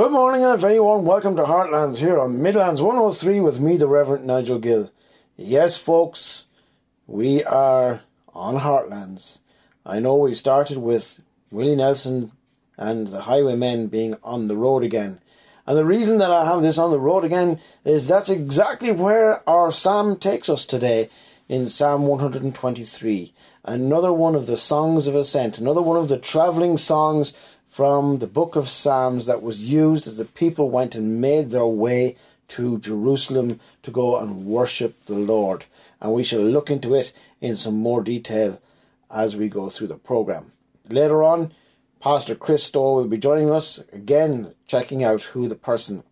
Good morning uh, and a very warm welcome to Heartlands here on Midlands 103 with me, the Reverend Nigel Gill. Yes, folks, we are on Heartlands. I know we started with Willie Nelson and the Highwaymen being on the road again. And the reason that I have this on the road again is that's exactly where our psalm takes us today in Psalm 123. Another one of the songs of ascent, another one of the travelling songs from the book of Psalms that was used as the people went and made their way to Jerusalem to go and worship the Lord. And we shall look into it in some more detail as we go through the program. Later on, Pastor Chris Stoll will be joining us again, checking out who the person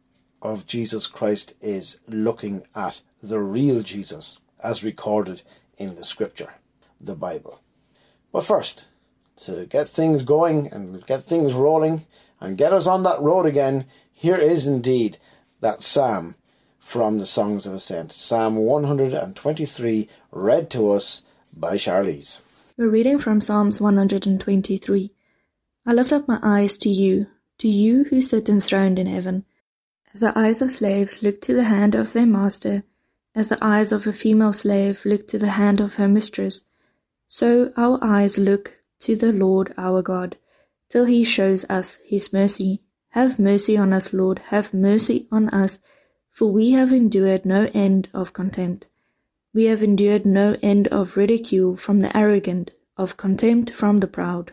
of Jesus Christ is, looking at the real Jesus as recorded in the scripture, the Bible. But first, to get things going and get things rolling and get us on that road again, here is indeed that psalm from the Songs of Ascent, Psalm 123, read to us by Charlize. We're reading from Psalms 123. I lift up my eyes to you, to you who sit enthroned in heaven. As the eyes of slaves look to the hand of their master, as the eyes of a female slave look to the hand of her mistress, so our eyes look to the Lord our God, till he shows us his mercy. Have mercy on us, Lord, have mercy on us, for we have endured no end of contempt. We have endured no end of ridicule from the arrogant, of contempt from the proud.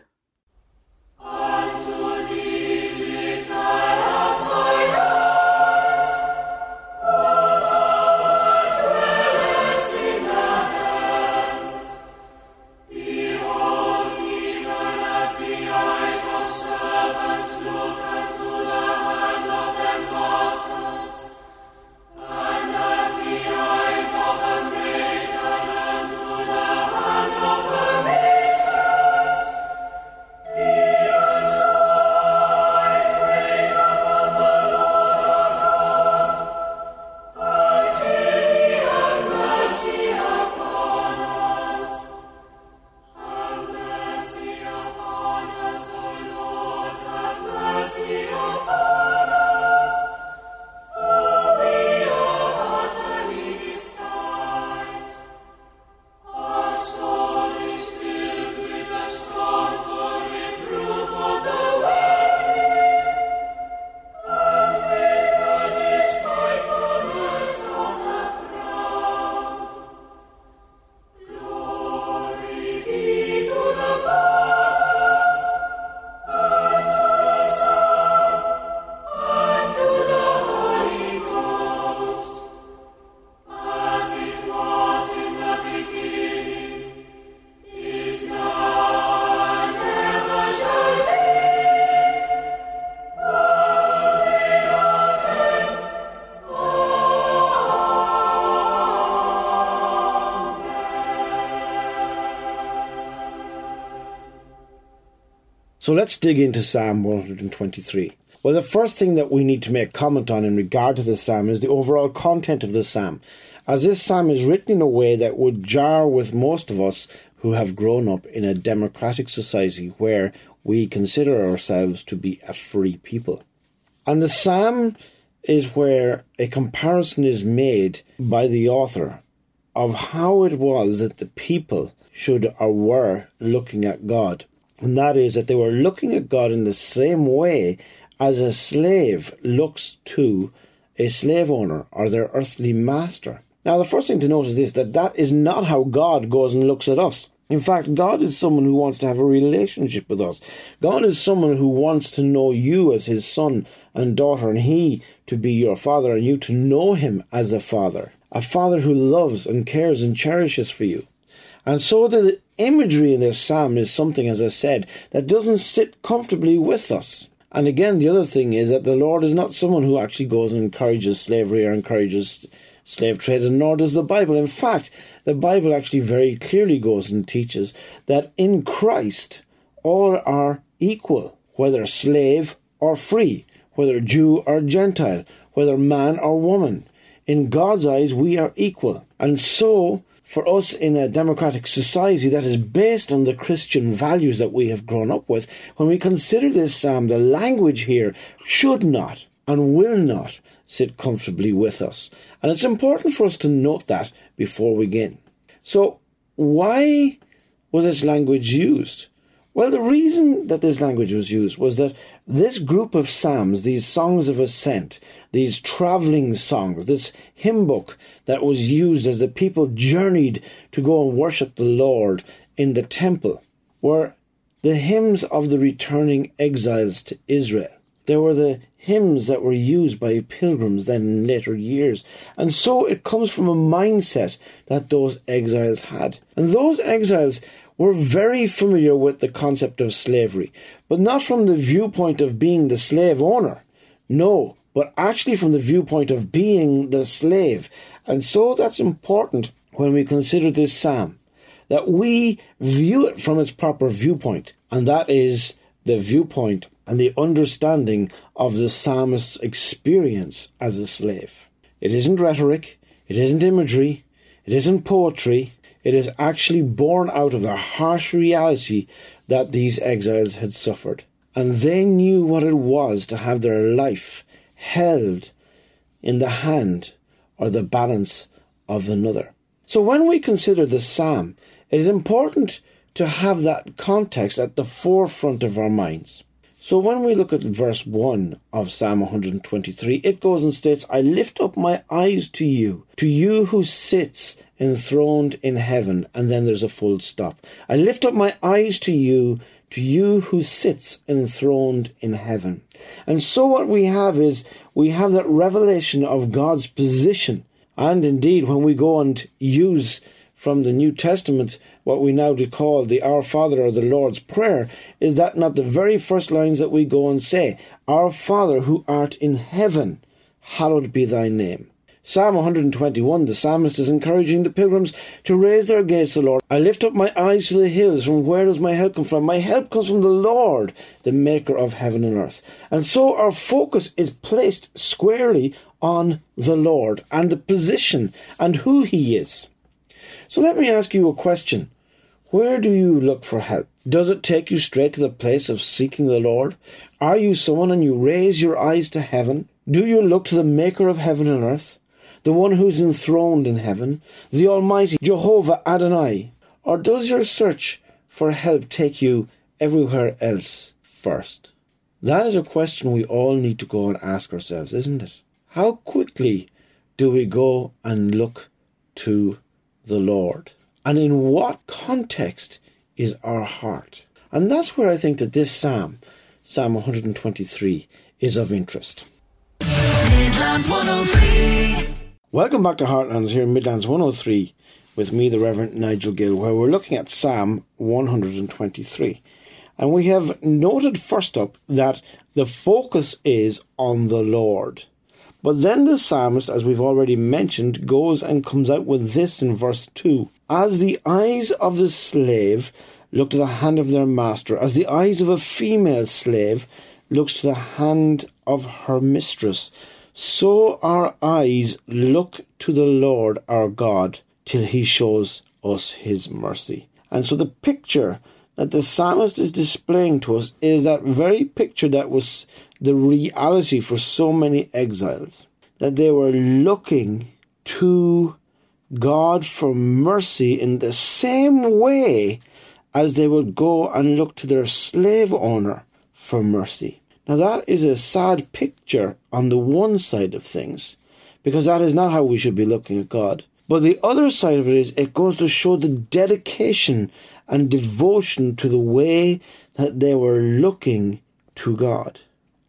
So let's dig into Psalm 123. Well, the first thing that we need to make comment on in regard to the psalm is the overall content of the psalm, as this psalm is written in a way that would jar with most of us who have grown up in a democratic society where we consider ourselves to be a free people. And the psalm is where a comparison is made by the author of how it was that the people should or were looking at God and that is that they were looking at God in the same way as a slave looks to a slave owner or their earthly master. Now, the first thing to note is that that is not how God goes and looks at us. In fact, God is someone who wants to have a relationship with us. God is someone who wants to know you as his son and daughter, and he to be your father, and you to know him as a father. A father who loves and cares and cherishes for you. And so the imagery in this psalm is something, as I said, that doesn't sit comfortably with us. And again, the other thing is that the Lord is not someone who actually goes and encourages slavery or encourages slave trade, and nor does the Bible. In fact, the Bible actually very clearly goes and teaches that in Christ all are equal, whether slave or free, whether Jew or Gentile, whether man or woman. In God's eyes, we are equal. And so, for us in a democratic society that is based on the Christian values that we have grown up with, when we consider this psalm, the language here should not and will not sit comfortably with us. And it's important for us to note that before we begin. So, why was this language used? Well, the reason that this language was used was that this group of psalms, these songs of ascent, these traveling songs, this hymn book that was used as the people journeyed to go and worship the Lord in the temple, were the hymns of the returning exiles to Israel. They were the hymns that were used by pilgrims then in later years. And so it comes from a mindset that those exiles had. And those exiles were very familiar with the concept of slavery, but not from the viewpoint of being the slave owner. No, but actually from the viewpoint of being the slave. And so that's important when we consider this psalm, that we view it from its proper viewpoint, and that is the viewpoint and the understanding of the psalmist's experience as a slave. It isn't rhetoric, it isn't imagery, it isn't poetry, it is actually born out of the harsh reality that these exiles had suffered. And they knew what it was to have their life held in the hand or the balance of another. So when we consider the psalm, it is important to have that context at the forefront of our minds. So when we look at verse 1 of Psalm 123, it goes and states, I lift up my eyes to you, to you who sits enthroned in heaven. And then there's a full stop. I lift up my eyes to you, to you who sits enthroned in heaven. And so what we have is we have that revelation of God's position. And indeed, when we go and use from the New Testament, what we now call the Our Father or the Lord's Prayer, is that not the very first lines that we go and say, Our Father who art in heaven, hallowed be thy name. Psalm 121, the psalmist is encouraging the pilgrims to raise their gaze to the Lord. I lift up my eyes to the hills. From where does my help come from? My help comes from the Lord, the maker of heaven and earth. And so our focus is placed squarely on the Lord and the position and who he is. So let me ask you a question. Where do you look for help? Does it take you straight to the place of seeking the Lord? Are you someone and you raise your eyes to heaven? Do you look to the Maker of heaven and earth, the one who's enthroned in heaven, the Almighty Jehovah Adonai? Or does your search for help take you everywhere else first? That is a question we all need to go and ask ourselves, isn't it? How quickly do we go and look to the Lord? And in what context is our heart? And that's where I think that this psalm, Psalm 123, is of interest. Midlands 103. Welcome back to Heartlands here in Midlands 103 with me, the Reverend Nigel Gill, where we're looking at Psalm 123. And we have noted first up that the focus is on the Lord. But then the psalmist, as we've already mentioned, goes and comes out with this in verse 2 As the eyes of the slave look to the hand of their master, as the eyes of a female slave looks to the hand of her mistress, so our eyes look to the Lord our God till he shows us his mercy. And so the picture that the psalmist is displaying to us is that very picture that was the reality for so many exiles that they were looking to God for mercy in the same way as they would go and look to their slave owner for mercy. Now, that is a sad picture on the one side of things, because that is not how we should be looking at God. But the other side of it is it goes to show the dedication and devotion to the way that they were looking to God.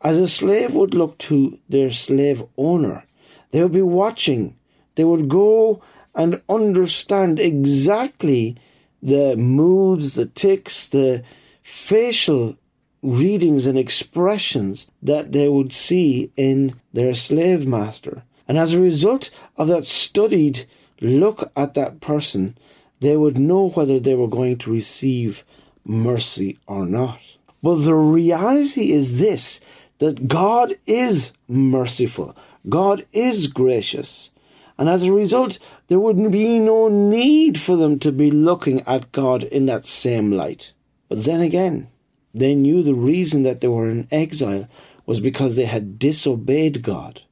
As a slave would look to their slave owner, they would be watching. They would go and understand exactly the moods, the ticks, the facial readings and expressions that they would see in their slave master. And as a result of that studied look at that person, they would know whether they were going to receive mercy or not. But the reality is this that God is merciful, God is gracious, And as a result, there would be no need for them to be looking at God in that same light. But then again, they knew the reason that they were in exile was because they had disobeyed God.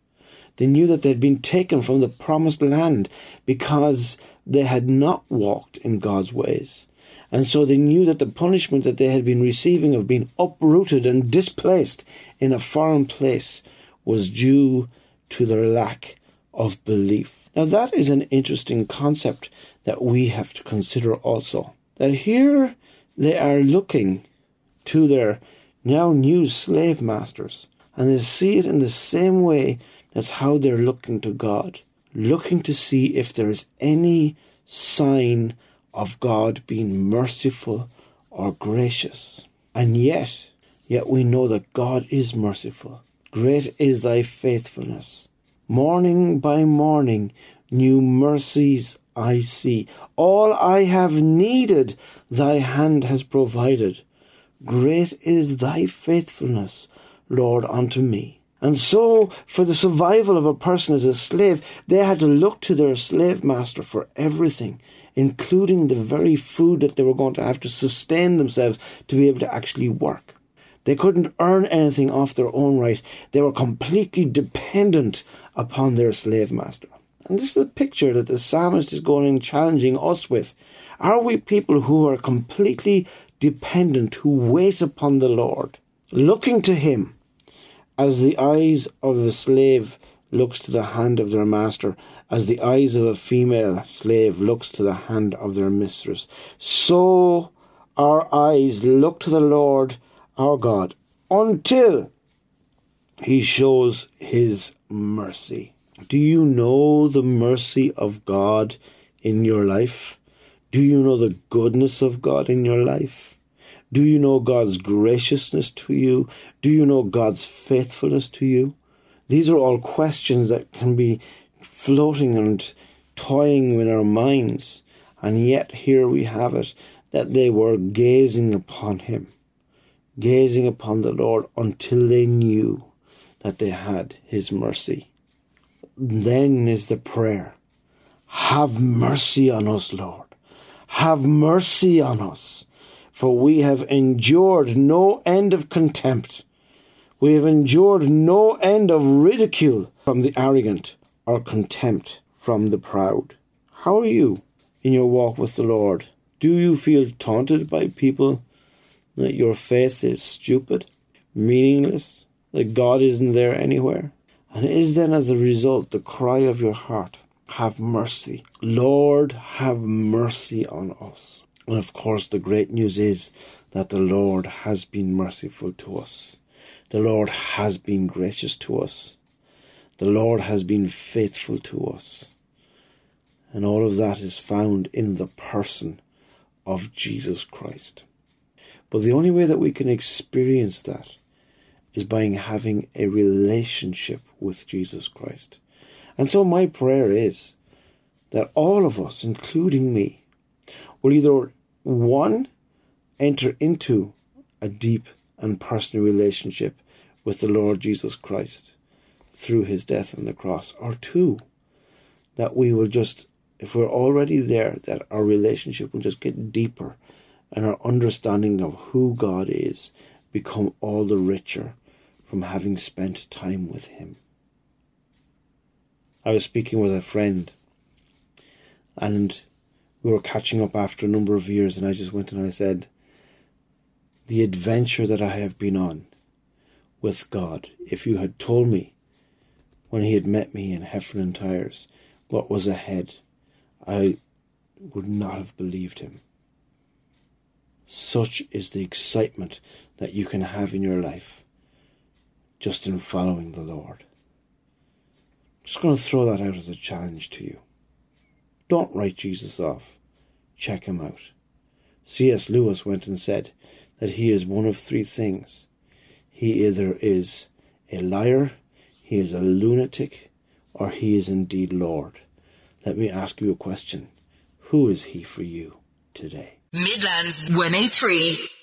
They knew that they had been taken from the promised land because they had not walked in God's ways. And so they knew that the punishment that they had been receiving of being uprooted and displaced in a foreign place was due to their lack of belief. Now, that is an interesting concept that we have to consider also. That here they are looking to their now new slave masters, and they see it in the same way that's how they're looking to God, looking to see if there is any sign of God being merciful or gracious. And yet, yet we know that God is merciful. Great is thy faithfulness. Morning by morning, new mercies I see. All I have needed, thy hand has provided. Great is thy faithfulness, Lord, unto me. And so, for the survival of a person as a slave, they had to look to their slave master for everything, including the very food that they were going to have to sustain themselves to be able to actually work. They couldn't earn anything off their own right. They were completely dependent upon their slave master. And this is the picture that the psalmist is going and challenging us with. Are we people who are completely dependent, who wait upon the Lord, looking to Him as the eyes of a slave looks to the hand of their master, as the eyes of a female slave looks to the hand of their mistress, so our eyes look to the Lord our God until he shows his mercy. Do you know the mercy of God in your life? Do you know the goodness of God in your life? Do you know God's graciousness to you? Do you know God's faithfulness to you? These are all questions that can be floating and toying in our minds. And yet here we have it that they were gazing upon him, gazing upon the Lord until they knew that they had his mercy. Then is the prayer Have mercy on us, Lord. Have mercy on us for we have endured no end of contempt. We have endured no end of ridicule from the arrogant or contempt from the proud. How are you in your walk with the Lord? Do you feel taunted by people that your faith is stupid, meaningless, that God isn't there anywhere? And is then as a result the cry of your heart, Have mercy. Lord, have mercy on us. And of course, the great news is that the Lord has been merciful to us. The Lord has been gracious to us. The Lord has been faithful to us. And all of that is found in the person of Jesus Christ. But the only way that we can experience that is by having a relationship with Jesus Christ. And so my prayer is that all of us, including me, will either one, enter into a deep and personal relationship with the Lord Jesus Christ through his death on the cross, or two, that we will just, if we're already there, that our relationship will just get deeper and our understanding of who God is become all the richer from having spent time with him. I was speaking with a friend and we were catching up after a number of years, and I just went and I said, The adventure that I have been on with God, if you had told me when He had met me in Heffernan Tires what was ahead, I would not have believed Him. Such is the excitement that you can have in your life just in following the Lord. Just going to throw that out as a challenge to you. Don't write Jesus off. Check him out. C.S. Lewis went and said that he is one of three things. He either is a liar, he is a lunatic, or he is indeed Lord. Let me ask you a question. Who is he for you today? Midlands 103.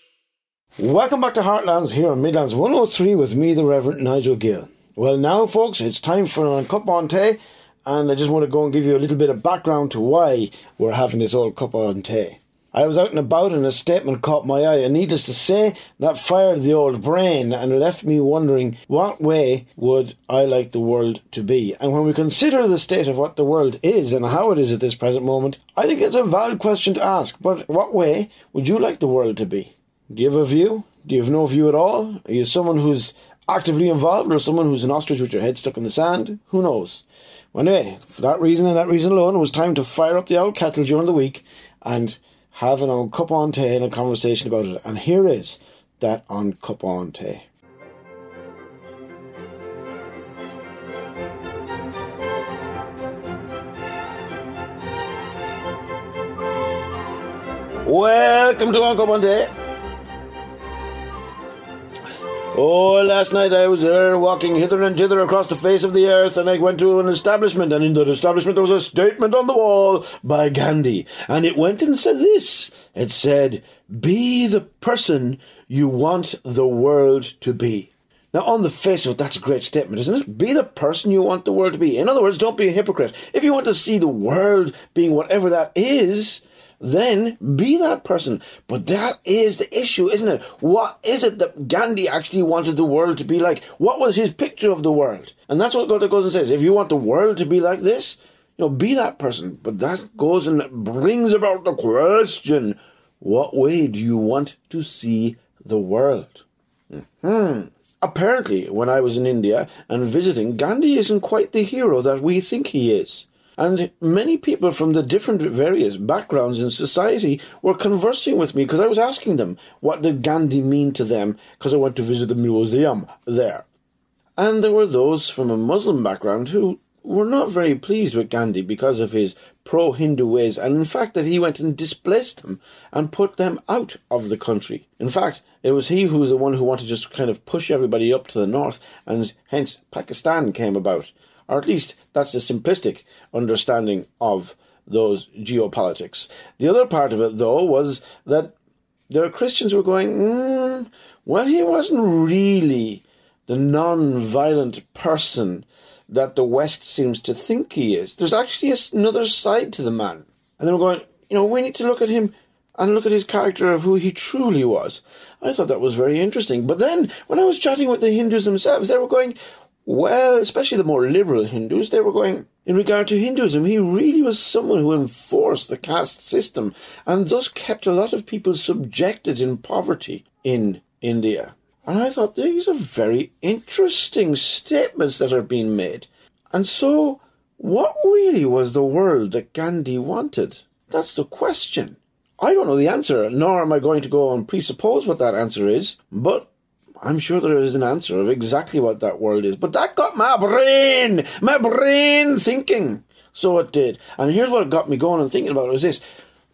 Welcome back to Heartlands here on Midlands 103 with me, the Reverend Nigel Gill. Well, now, folks, it's time for an cup on tea and I just want to go and give you a little bit of background to why we're having this old cup on tea. I was out and about and a statement caught my eye, and needless to say, that fired the old brain and left me wondering what way would I like the world to be. And when we consider the state of what the world is and how it is at this present moment, I think it's a valid question to ask. But what way would you like the world to be? Do you have a view? Do you have no view at all? Are you someone who's actively involved or someone who's an ostrich with your head stuck in the sand? Who knows? Well, anyway, for that reason and that reason alone, it was time to fire up the old kettle during the week and have an on cup on tea and a conversation about it. And here is that on cup on tea. Welcome to on Tea. Oh, last night I was there walking hither and thither across the face of the earth, and I went to an establishment, and in that establishment there was a statement on the wall by Gandhi, and it went and said this. It said, Be the person you want the world to be. Now, on the face of it, that's a great statement, isn't it? Be the person you want the world to be. In other words, don't be a hypocrite. If you want to see the world being whatever that is, then be that person. But that is the issue, isn't it? What is it that Gandhi actually wanted the world to be like? What was his picture of the world? And that's what God goes and says. If you want the world to be like this, you know, be that person. But that goes and brings about the question, what way do you want to see the world? Hmm. Apparently, when I was in India and visiting, Gandhi isn't quite the hero that we think he is. And many people from the different various backgrounds in society were conversing with me because I was asking them what did Gandhi mean to them because I went to visit the museum there. And there were those from a Muslim background who were not very pleased with Gandhi because of his pro Hindu ways, and in fact that he went and displaced them and put them out of the country. In fact, it was he who was the one who wanted to just kind of push everybody up to the north, and hence Pakistan came about or at least that's the simplistic understanding of those geopolitics. The other part of it, though, was that there are Christians were going, mm, well, he wasn't really the non violent person that the West seems to think he is. There's actually another side to the man. And they were going, you know, we need to look at him and look at his character of who he truly was. I thought that was very interesting. But then, when I was chatting with the Hindus themselves, they were going, well, especially the more liberal Hindus, they were going, in regard to Hinduism, he really was someone who enforced the caste system and thus kept a lot of people subjected in poverty in India. And I thought these are very interesting statements that are being made. And so, what really was the world that Gandhi wanted? That's the question. I don't know the answer, nor am I going to go and presuppose what that answer is, but I'm sure there is an answer of exactly what that world is, but that got my brain, my brain thinking. So it did. And here's what got me going and thinking about it was this.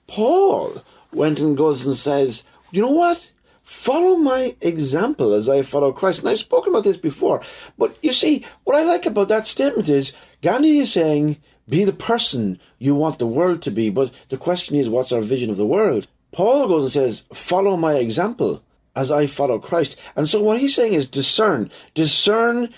Paul went and goes and says, you know what? Follow my example as I follow Christ. And I've spoken about this before. But you see, what I like about that statement is Gandhi is saying, be the person you want the world to be. But the question is, what's our vision of the world? Paul goes and says, follow my example as I follow Christ. And so what he's saying is discern. Discern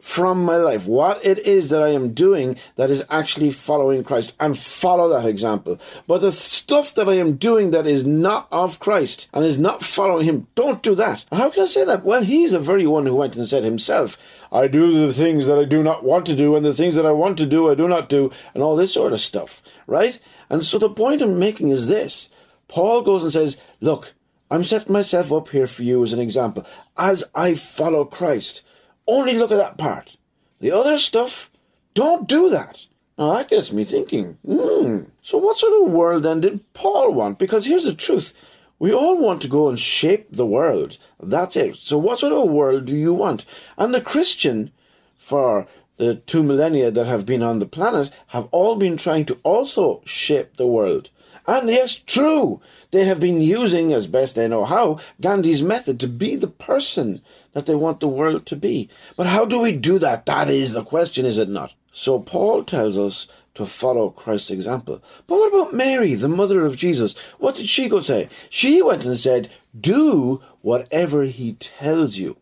from my life what it is that I am doing that is actually following Christ and follow that example. But the stuff that I am doing that is not of Christ and is not following him, don't do that. how can I say that? Well, he's the very one who went and said himself, I do the things that I do not want to do, and the things that I want to do, I do not do, and all this sort of stuff, right? And so the point I'm making is this Paul goes and says, Look, I'm setting myself up here for you as an example, as I follow Christ. Only look at that part. The other stuff, don't do that. Now that gets me thinking, hmm, so what sort of world then did Paul want? Because here's the truth. We all want to go and shape the world. That's it. So what sort of world do you want? And the Christian, for the two millennia that have been on the planet, have all been trying to also shape the world. And yes, true, they have been using, as best they know how, Gandhi's method to be the person that they want the world to be. But how do we do that? That is the question, is it not? So Paul tells us to follow Christ's example. But what about Mary, the mother of Jesus? What did she go say? She went and said, Do whatever he tells you.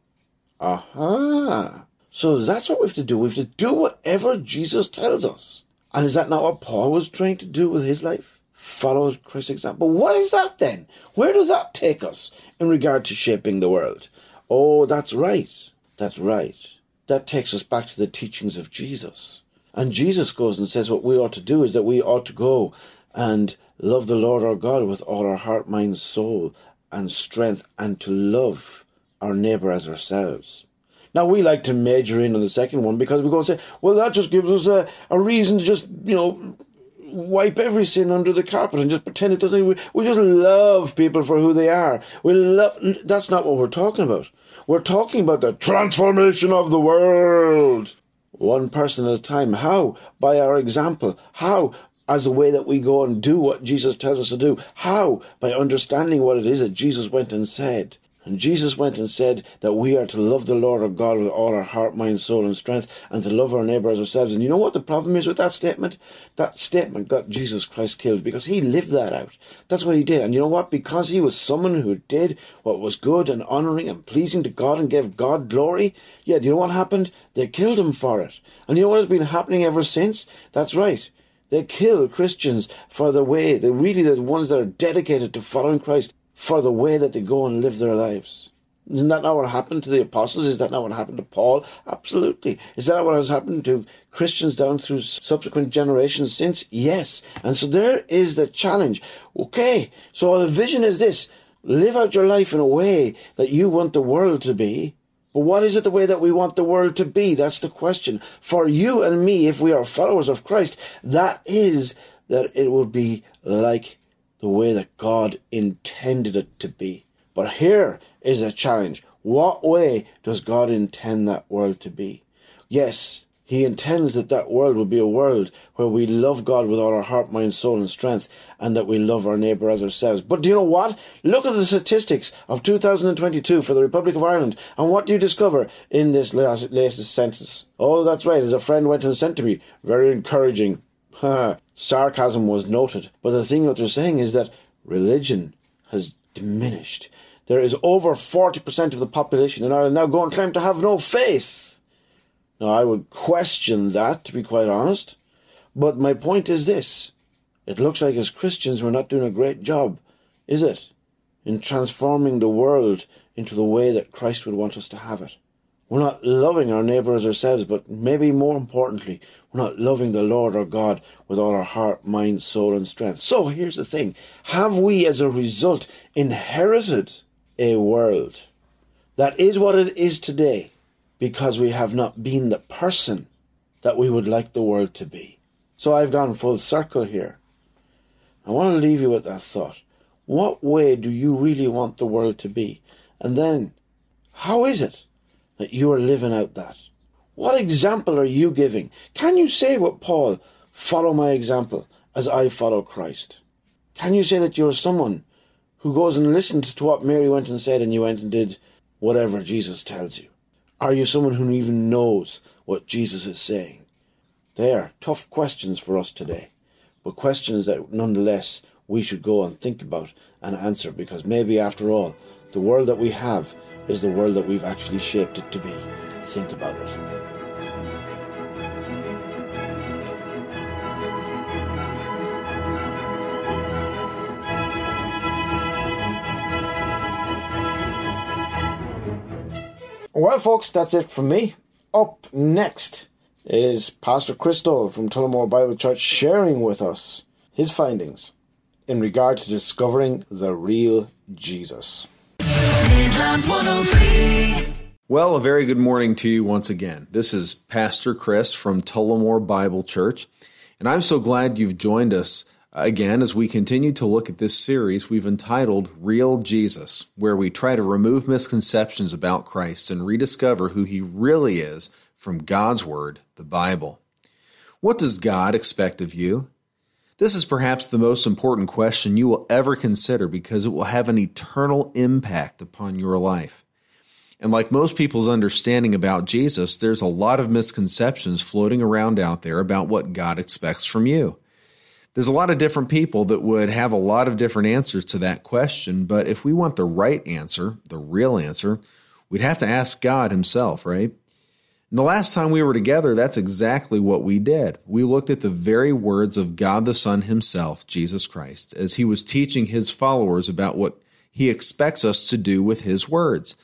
Aha! So that's what we have to do. We have to do whatever Jesus tells us. And is that not what Paul was trying to do with his life? Follow Christ's example. What is that then? Where does that take us in regard to shaping the world? Oh, that's right. That's right. That takes us back to the teachings of Jesus. And Jesus goes and says what we ought to do is that we ought to go and love the Lord our God with all our heart, mind, soul, and strength, and to love our neighbour as ourselves. Now, we like to major in on the second one because we go and say, well, that just gives us a, a reason to just, you know, wipe every sin under the carpet and just pretend it doesn't. We, we just love people for who they are. We love. That's not what we're talking about. We're talking about the transformation of the world. One person at a time. How? By our example. How? As the way that we go and do what Jesus tells us to do. How? By understanding what it is that Jesus went and said. And Jesus went and said that we are to love the Lord our God with all our heart, mind, soul, and strength, and to love our neighbour as ourselves. And you know what the problem is with that statement? That statement got Jesus Christ killed because he lived that out. That's what he did. And you know what? Because he was someone who did what was good and honouring and pleasing to God and gave God glory, yeah, do you know what happened? They killed him for it. And you know what has been happening ever since? That's right. They kill Christians for the way, they're really the ones that are dedicated to following Christ for the way that they go and live their lives. Isn't that not what happened to the apostles? Is that not what happened to Paul? Absolutely. Is that what has happened to Christians down through subsequent generations since? Yes. And so there is the challenge. Okay, so the vision is this live out your life in a way that you want the world to be. But what is it the way that we want the world to be? That's the question. For you and me, if we are followers of Christ, that is that it will be like the way that God intended it to be. But here is a challenge. What way does God intend that world to be? Yes, He intends that that world will be a world where we love God with all our heart, mind, soul, and strength, and that we love our neighbour as ourselves. But do you know what? Look at the statistics of 2022 for the Republic of Ireland, and what do you discover in this latest census? Oh, that's right, as a friend went and sent to me. Very encouraging. Sarcasm was noted, but the thing that they're saying is that religion has diminished. There is over 40% of the population in Ireland now going to claim to have no faith. Now, I would question that, to be quite honest, but my point is this. It looks like as Christians we're not doing a great job, is it, in transforming the world into the way that Christ would want us to have it. We're not loving our neighbour as ourselves, but maybe more importantly, we're not loving the Lord our God with all our heart, mind, soul, and strength. So here's the thing Have we, as a result, inherited a world that is what it is today because we have not been the person that we would like the world to be? So I've gone full circle here. I want to leave you with that thought. What way do you really want the world to be? And then, how is it that you are living out that? What example are you giving? Can you say what Paul, follow my example as I follow Christ? Can you say that you're someone who goes and listens to what Mary went and said and you went and did whatever Jesus tells you? Are you someone who even knows what Jesus is saying? They are tough questions for us today, but questions that nonetheless we should go and think about and answer because maybe after all, the world that we have is the world that we've actually shaped it to be. Think about it. Well, folks, that's it from me. Up next is Pastor Chris Stoll from Tullamore Bible Church sharing with us his findings in regard to discovering the real Jesus. Oh well, a very good morning to you once again. This is Pastor Chris from Tullamore Bible Church, and I'm so glad you've joined us again as we continue to look at this series we've entitled Real Jesus, where we try to remove misconceptions about Christ and rediscover who he really is from God's Word, the Bible. What does God expect of you? This is perhaps the most important question you will ever consider because it will have an eternal impact upon your life. And like most people's understanding about Jesus, there's a lot of misconceptions floating around out there about what God expects from you. There's a lot of different people that would have a lot of different answers to that question, but if we want the right answer, the real answer, we'd have to ask God Himself, right? And the last time we were together, that's exactly what we did. We looked at the very words of God the Son himself, Jesus Christ, as he was teaching his followers about what he expects us to do with his words.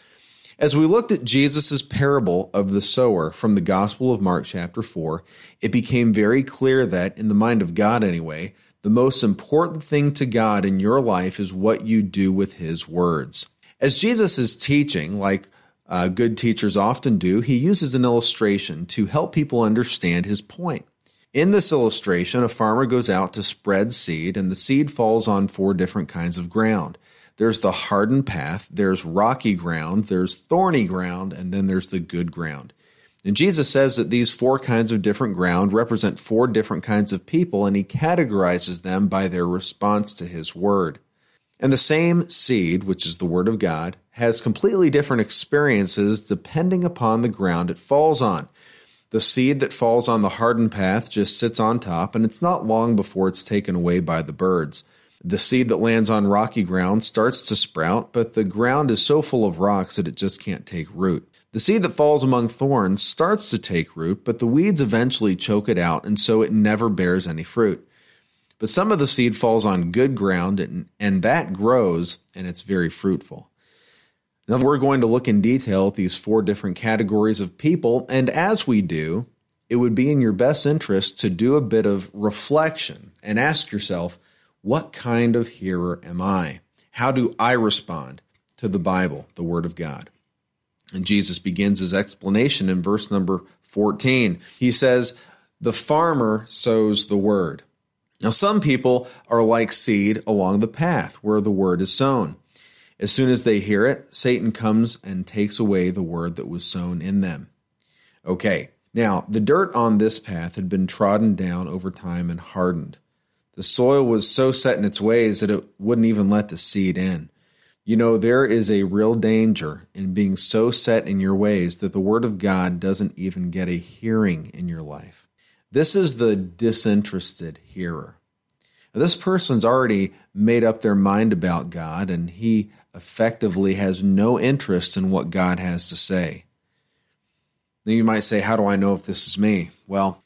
As we looked at Jesus' parable of the sower from the Gospel of Mark, chapter 4, it became very clear that, in the mind of God anyway, the most important thing to God in your life is what you do with his words. As Jesus is teaching, like uh, good teachers often do, he uses an illustration to help people understand his point. In this illustration, a farmer goes out to spread seed, and the seed falls on four different kinds of ground. There's the hardened path, there's rocky ground, there's thorny ground, and then there's the good ground. And Jesus says that these four kinds of different ground represent four different kinds of people, and he categorizes them by their response to his word. And the same seed, which is the word of God, has completely different experiences depending upon the ground it falls on. The seed that falls on the hardened path just sits on top, and it's not long before it's taken away by the birds. The seed that lands on rocky ground starts to sprout, but the ground is so full of rocks that it just can't take root. The seed that falls among thorns starts to take root, but the weeds eventually choke it out, and so it never bears any fruit. But some of the seed falls on good ground, and, and that grows, and it's very fruitful. Now, we're going to look in detail at these four different categories of people, and as we do, it would be in your best interest to do a bit of reflection and ask yourself, what kind of hearer am I? How do I respond to the Bible, the Word of God? And Jesus begins his explanation in verse number 14. He says, The farmer sows the word. Now, some people are like seed along the path where the word is sown. As soon as they hear it, Satan comes and takes away the word that was sown in them. Okay, now the dirt on this path had been trodden down over time and hardened. The soil was so set in its ways that it wouldn't even let the seed in. You know, there is a real danger in being so set in your ways that the Word of God doesn't even get a hearing in your life. This is the disinterested hearer. Now, this person's already made up their mind about God, and he effectively has no interest in what God has to say. Then you might say, How do I know if this is me? Well,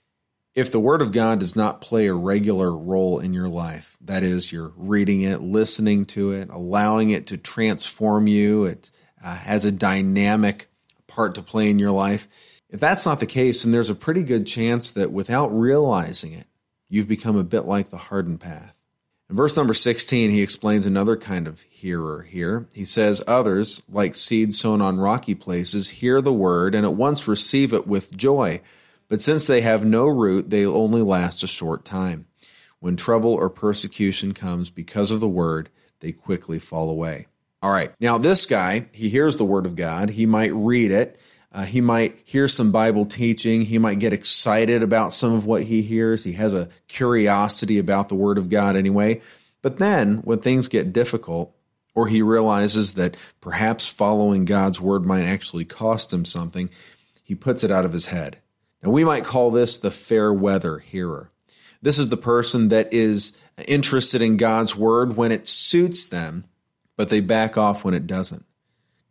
if the Word of God does not play a regular role in your life, that is, you're reading it, listening to it, allowing it to transform you, it uh, has a dynamic part to play in your life. If that's not the case, then there's a pretty good chance that without realizing it, you've become a bit like the hardened path. In verse number 16, he explains another kind of hearer here. He says, Others, like seeds sown on rocky places, hear the word and at once receive it with joy but since they have no root, they only last a short time. When trouble or persecution comes because of the word, they quickly fall away. All right. Now, this guy, he hears the word of God. He might read it. Uh, he might hear some Bible teaching. He might get excited about some of what he hears. He has a curiosity about the word of God anyway. But then, when things get difficult, or he realizes that perhaps following God's word might actually cost him something, he puts it out of his head. Now, we might call this the fair weather hearer. This is the person that is interested in God's word when it suits them, but they back off when it doesn't.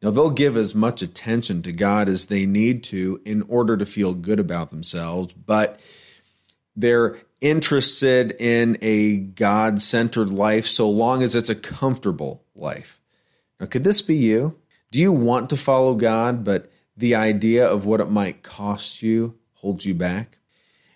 Now, they'll give as much attention to God as they need to in order to feel good about themselves, but they're interested in a God centered life so long as it's a comfortable life. Now, could this be you? Do you want to follow God, but the idea of what it might cost you holds you back.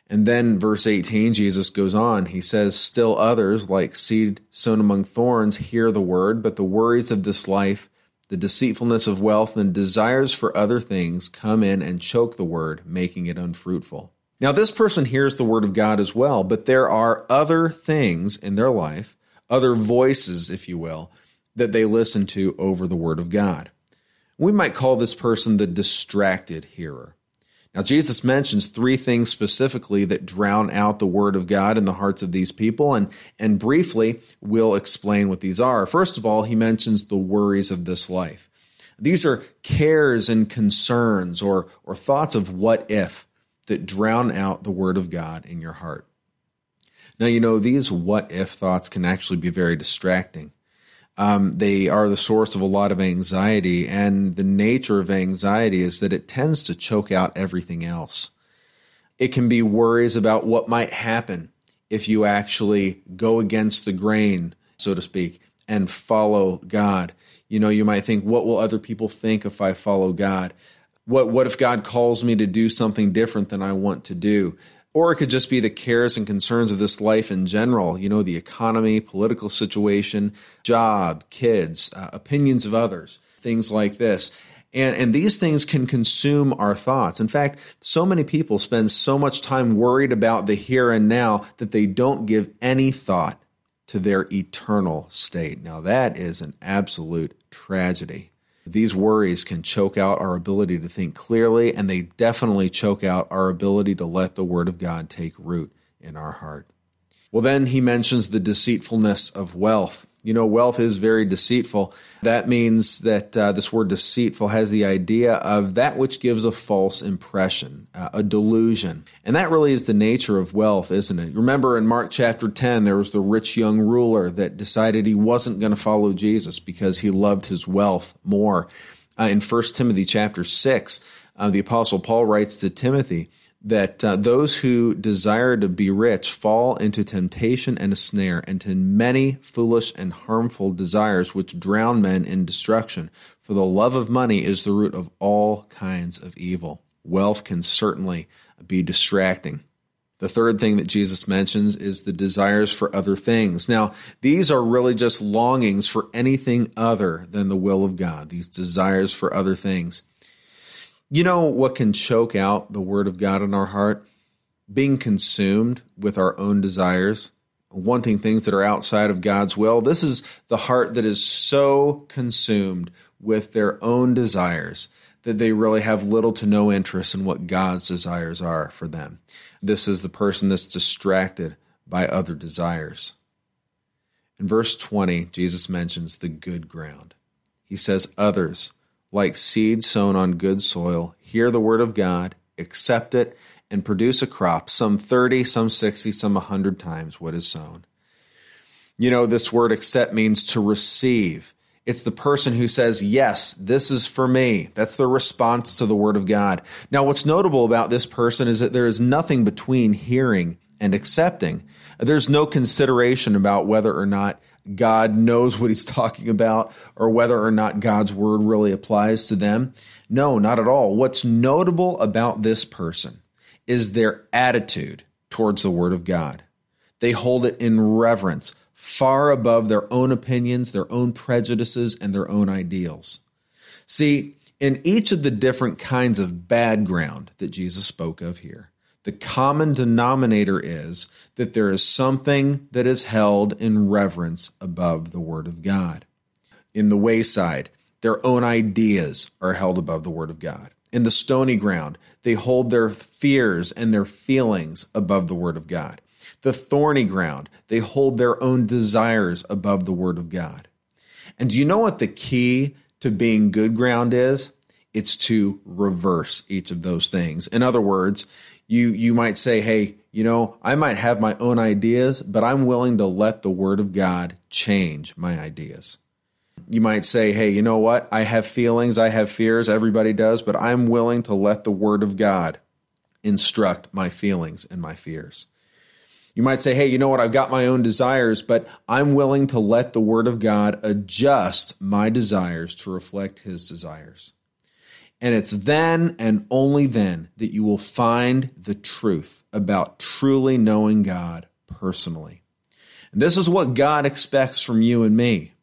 And then, verse 18, Jesus goes on. He says, Still others, like seed sown among thorns, hear the word, but the worries of this life, the deceitfulness of wealth, and desires for other things come in and choke the word, making it unfruitful. Now, this person hears the word of God as well, but there are other things in their life, other voices, if you will, that they listen to over the word of God. We might call this person the distracted hearer. Now, Jesus mentions three things specifically that drown out the word of God in the hearts of these people, and, and briefly, we'll explain what these are. First of all, he mentions the worries of this life. These are cares and concerns or, or thoughts of what if that drown out the word of God in your heart. Now, you know, these what if thoughts can actually be very distracting. Um, they are the source of a lot of anxiety, and the nature of anxiety is that it tends to choke out everything else. It can be worries about what might happen if you actually go against the grain, so to speak, and follow God. You know, you might think, what will other people think if I follow God? What what if God calls me to do something different than I want to do? Or it could just be the cares and concerns of this life in general, you know, the economy, political situation, job, kids, uh, opinions of others, things like this. And, and these things can consume our thoughts. In fact, so many people spend so much time worried about the here and now that they don't give any thought to their eternal state. Now, that is an absolute tragedy. These worries can choke out our ability to think clearly, and they definitely choke out our ability to let the Word of God take root in our heart. Well, then he mentions the deceitfulness of wealth. You know, wealth is very deceitful. That means that uh, this word deceitful has the idea of that which gives a false impression, uh, a delusion. And that really is the nature of wealth, isn't it? Remember in Mark chapter 10, there was the rich young ruler that decided he wasn't going to follow Jesus because he loved his wealth more. Uh, in 1 Timothy chapter 6, uh, the apostle Paul writes to Timothy, that uh, those who desire to be rich fall into temptation and a snare, and to many foolish and harmful desires which drown men in destruction. For the love of money is the root of all kinds of evil. Wealth can certainly be distracting. The third thing that Jesus mentions is the desires for other things. Now, these are really just longings for anything other than the will of God, these desires for other things. You know what can choke out the word of God in our heart? Being consumed with our own desires, wanting things that are outside of God's will. This is the heart that is so consumed with their own desires that they really have little to no interest in what God's desires are for them. This is the person that's distracted by other desires. In verse 20, Jesus mentions the good ground. He says, Others like seed sown on good soil, hear the word of God, accept it, and produce a crop, some 30, some 60, some 100 times what is sown. You know, this word accept means to receive. It's the person who says, Yes, this is for me. That's the response to the word of God. Now, what's notable about this person is that there is nothing between hearing and accepting. There's no consideration about whether or not God knows what he's talking about or whether or not God's word really applies to them. No, not at all. What's notable about this person is their attitude towards the word of God. They hold it in reverence, far above their own opinions, their own prejudices, and their own ideals. See, in each of the different kinds of bad ground that Jesus spoke of here, the common denominator is that there is something that is held in reverence above the Word of God. In the wayside, their own ideas are held above the Word of God. In the stony ground, they hold their fears and their feelings above the Word of God. The thorny ground, they hold their own desires above the Word of God. And do you know what the key to being good ground is? It's to reverse each of those things. In other words, you you might say, "Hey, you know, I might have my own ideas, but I'm willing to let the word of God change my ideas." You might say, "Hey, you know what? I have feelings, I have fears, everybody does, but I'm willing to let the word of God instruct my feelings and my fears." You might say, hey, you know what? I've got my own desires, but I'm willing to let the Word of God adjust my desires to reflect His desires. And it's then and only then that you will find the truth about truly knowing God personally. And this is what God expects from you and me.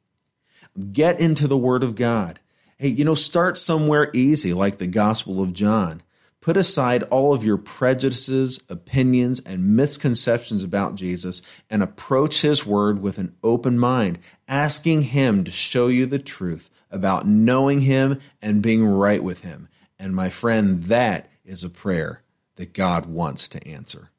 Get into the Word of God. Hey, you know, start somewhere easy, like the Gospel of John. Put aside all of your prejudices, opinions, and misconceptions about Jesus and approach His Word with an open mind, asking Him to show you the truth about knowing Him and being right with Him. And my friend, that is a prayer that God wants to answer.